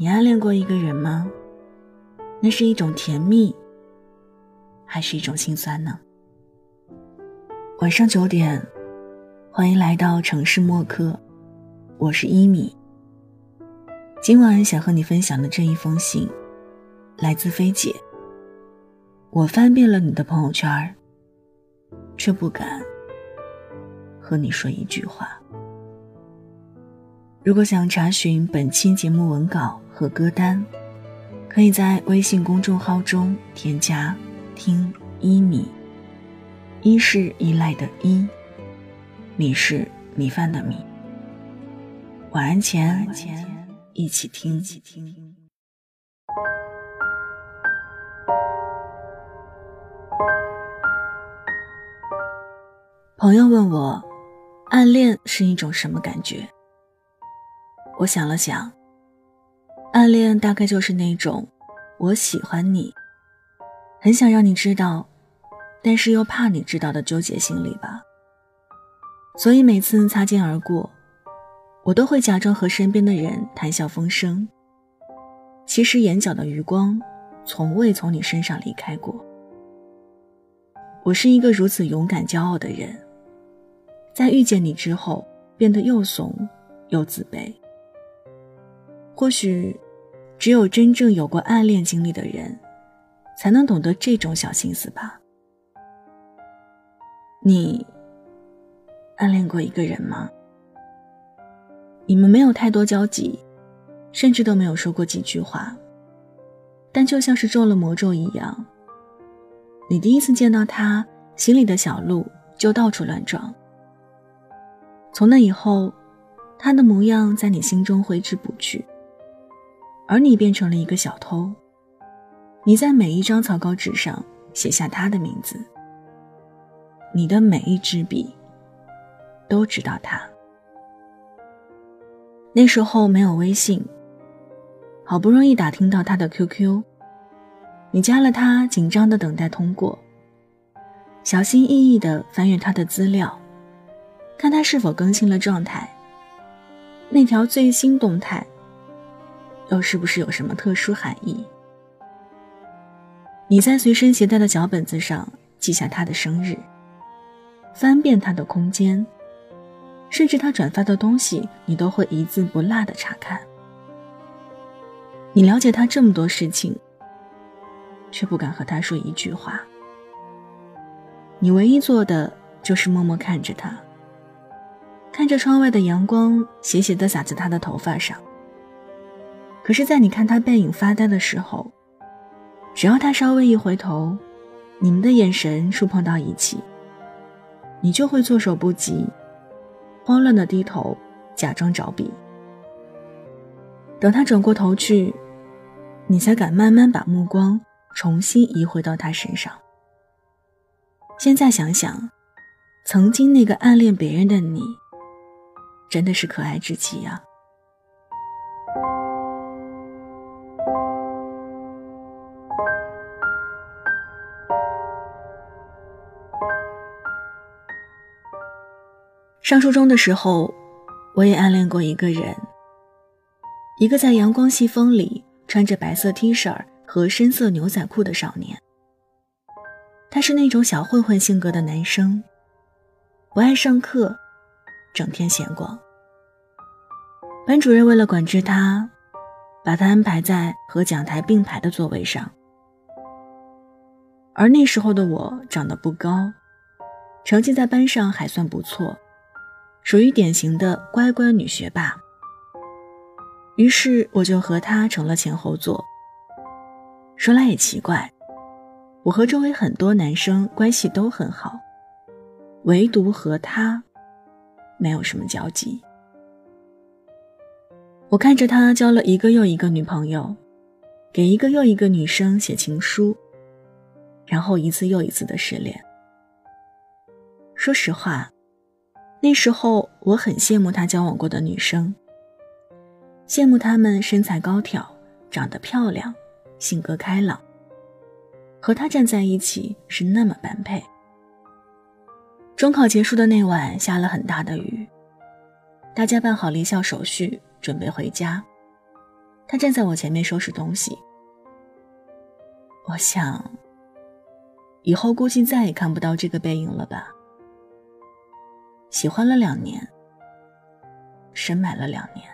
你暗恋过一个人吗？那是一种甜蜜，还是一种心酸呢？晚上九点，欢迎来到城市默客，我是一米。今晚想和你分享的这一封信，来自菲姐。我翻遍了你的朋友圈，却不敢和你说一句话。如果想查询本期节目文稿和歌单，可以在微信公众号中添加“听一米”，一是依赖的依，米是米饭的米。晚安前，一起听。朋友问我，暗恋是一种什么感觉？我想了想，暗恋大概就是那种我喜欢你，很想让你知道，但是又怕你知道的纠结心理吧。所以每次擦肩而过，我都会假装和身边的人谈笑风生，其实眼角的余光从未从你身上离开过。我是一个如此勇敢骄傲的人，在遇见你之后，变得又怂又自卑。或许，只有真正有过暗恋经历的人，才能懂得这种小心思吧。你暗恋过一个人吗？你们没有太多交集，甚至都没有说过几句话，但就像是中了魔咒一样，你第一次见到他，心里的小鹿就到处乱撞。从那以后，他的模样在你心中挥之不去。而你变成了一个小偷，你在每一张草稿纸上写下他的名字，你的每一支笔都知道他。那时候没有微信，好不容易打听到他的 QQ，你加了他，紧张的等待通过，小心翼翼的翻阅他的资料，看他是否更新了状态，那条最新动态。又是不是有什么特殊含义？你在随身携带的小本子上记下他的生日，翻遍他的空间，甚至他转发的东西，你都会一字不落的查看。你了解他这么多事情，却不敢和他说一句话。你唯一做的就是默默看着他，看着窗外的阳光斜斜的洒在他的头发上。可是，在你看他背影发呆的时候，只要他稍微一回头，你们的眼神触碰到一起，你就会措手不及，慌乱的低头，假装找笔。等他转过头去，你才敢慢慢把目光重新移回到他身上。现在想想，曾经那个暗恋别人的你，真的是可爱至极啊！上初中的时候，我也暗恋过一个人。一个在阳光细风里穿着白色 T 恤和深色牛仔裤的少年。他是那种小混混性格的男生，不爱上课，整天闲逛。班主任为了管制他，把他安排在和讲台并排的座位上。而那时候的我长得不高，成绩在班上还算不错。属于典型的乖乖女学霸，于是我就和她成了前后座。说来也奇怪，我和周围很多男生关系都很好，唯独和他没有什么交集。我看着他交了一个又一个女朋友，给一个又一个女生写情书，然后一次又一次的失恋。说实话。那时候我很羡慕他交往过的女生，羡慕她们身材高挑、长得漂亮、性格开朗，和他站在一起是那么般配。中考结束的那晚下了很大的雨，大家办好离校手续，准备回家。他站在我前面收拾东西。我想，以后估计再也看不到这个背影了吧。喜欢了两年，深埋了两年。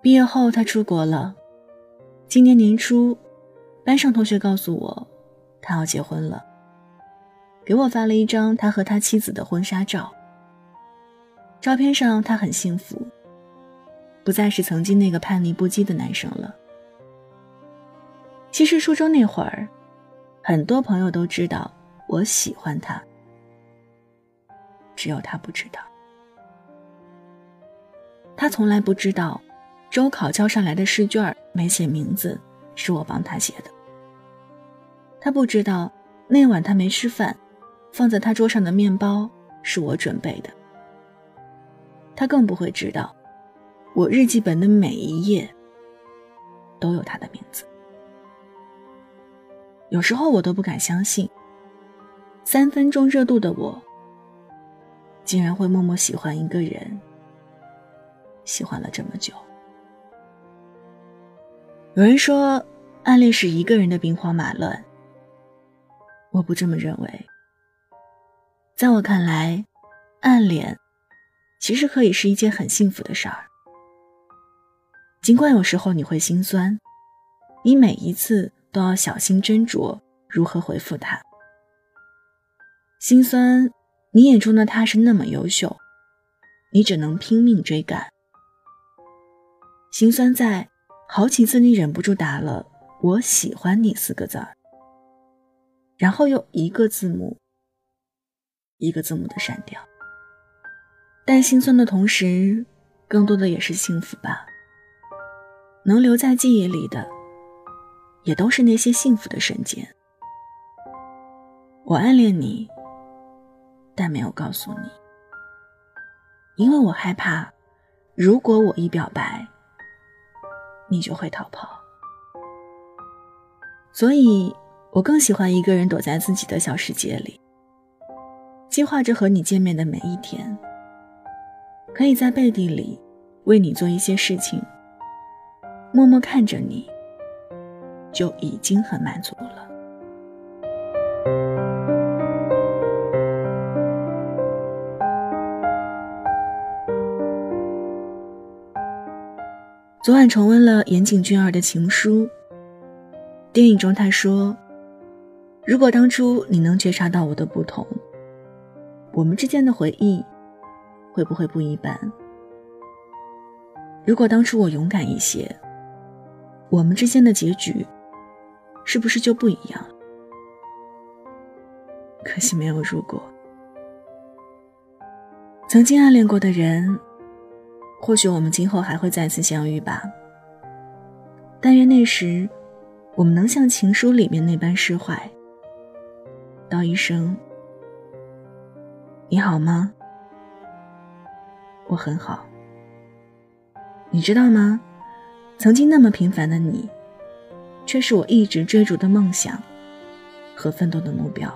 毕业后，他出国了。今年年初，班上同学告诉我，他要结婚了，给我发了一张他和他妻子的婚纱照。照片上，他很幸福，不再是曾经那个叛逆不羁的男生了。其实初中那会儿，很多朋友都知道我喜欢他，只有他不知道。他从来不知道。周考交上来的试卷没写名字，是我帮他写的。他不知道那晚他没吃饭，放在他桌上的面包是我准备的。他更不会知道，我日记本的每一页都有他的名字。有时候我都不敢相信，三分钟热度的我，竟然会默默喜欢一个人，喜欢了这么久。有人说，暗恋是一个人的兵荒马乱。我不这么认为。在我看来，暗恋其实可以是一件很幸福的事儿。尽管有时候你会心酸，你每一次都要小心斟酌如何回复他。心酸，你眼中的他是那么优秀，你只能拼命追赶。心酸在。好几次，你忍不住打了“我喜欢你”四个字儿，然后又一个字母一个字母的删掉。但心酸的同时，更多的也是幸福吧。能留在记忆里的，也都是那些幸福的瞬间。我暗恋你，但没有告诉你，因为我害怕，如果我一表白。你就会逃跑，所以我更喜欢一个人躲在自己的小世界里，计划着和你见面的每一天，可以在背地里为你做一些事情，默默看着你，就已经很满足了。昨晚重温了岩井俊二的情书。电影中他说：“如果当初你能觉察到我的不同，我们之间的回忆会不会不一般？如果当初我勇敢一些，我们之间的结局是不是就不一样？可惜没有如果。曾经暗恋过的人。”或许我们今后还会再次相遇吧。但愿那时，我们能像情书里面那般释怀，道一声“你好吗？我很好。”你知道吗？曾经那么平凡的你，却是我一直追逐的梦想和奋斗的目标。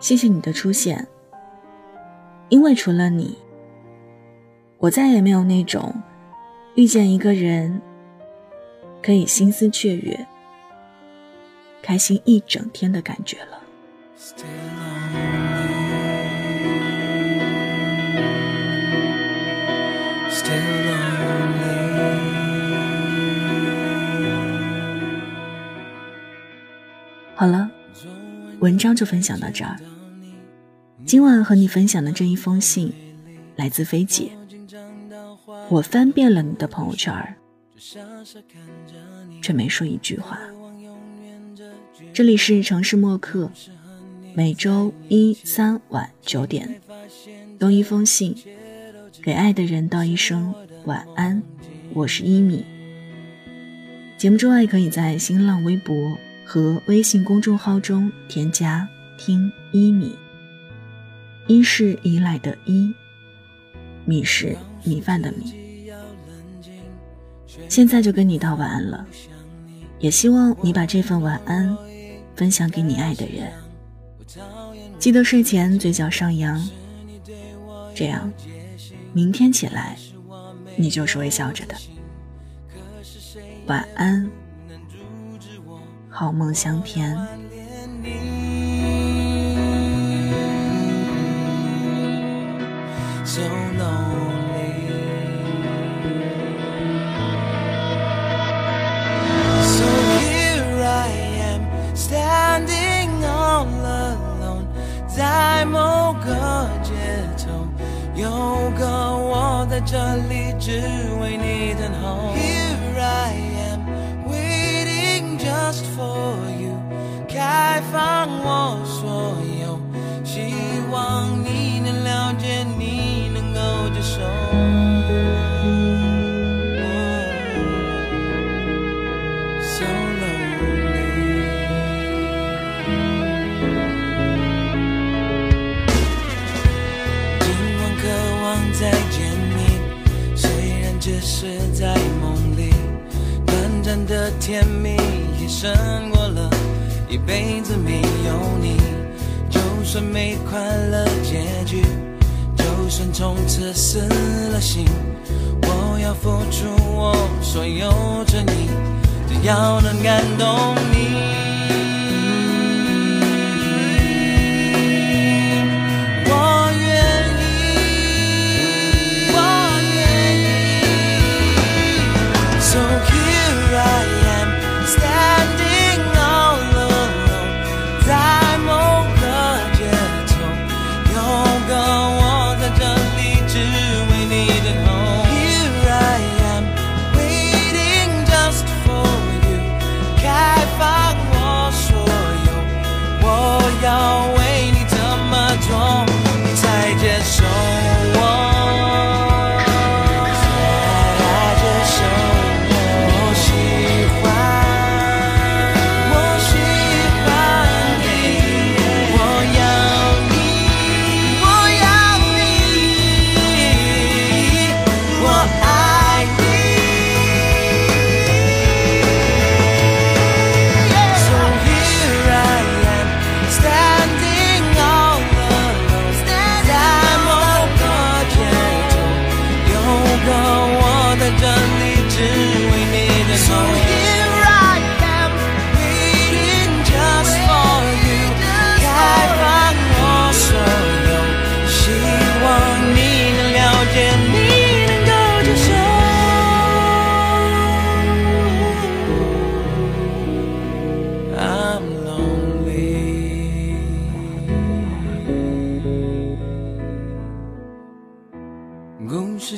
谢谢你的出现，因为除了你。我再也没有那种遇见一个人可以心思雀跃、开心一整天的感觉了。好了，文章就分享到这儿。今晚和你分享的这一封信，来自菲姐。我翻遍了你的朋友圈，却没说一句话。这里是城市默客，每周一、三晚九点，用一封信给爱的人道一声晚安。我是一米。节目之外，可以在新浪微博和微信公众号中添加“听一米”，一是依赖的依，米是。米饭的米，现在就跟你道晚安了，也希望你把这份晚安分享给你爱的人。记得睡前嘴角上扬，这样明天起来你就是微笑着的。晚安，好梦香甜。的甜蜜也胜过了一辈子没有你。就算没快乐结局，就算从此死了心，我要付出我所有真意，只要能感动你。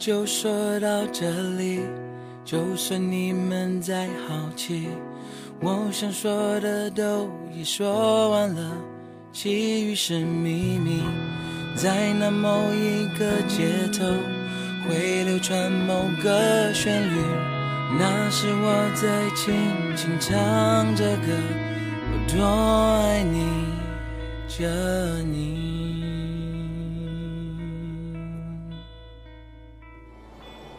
就说到这里，就算你们再好奇，我想说的都已说完了，其余是秘密。在那某一个街头，会流传某个旋律，那是我在轻轻唱着歌，我多爱你着你。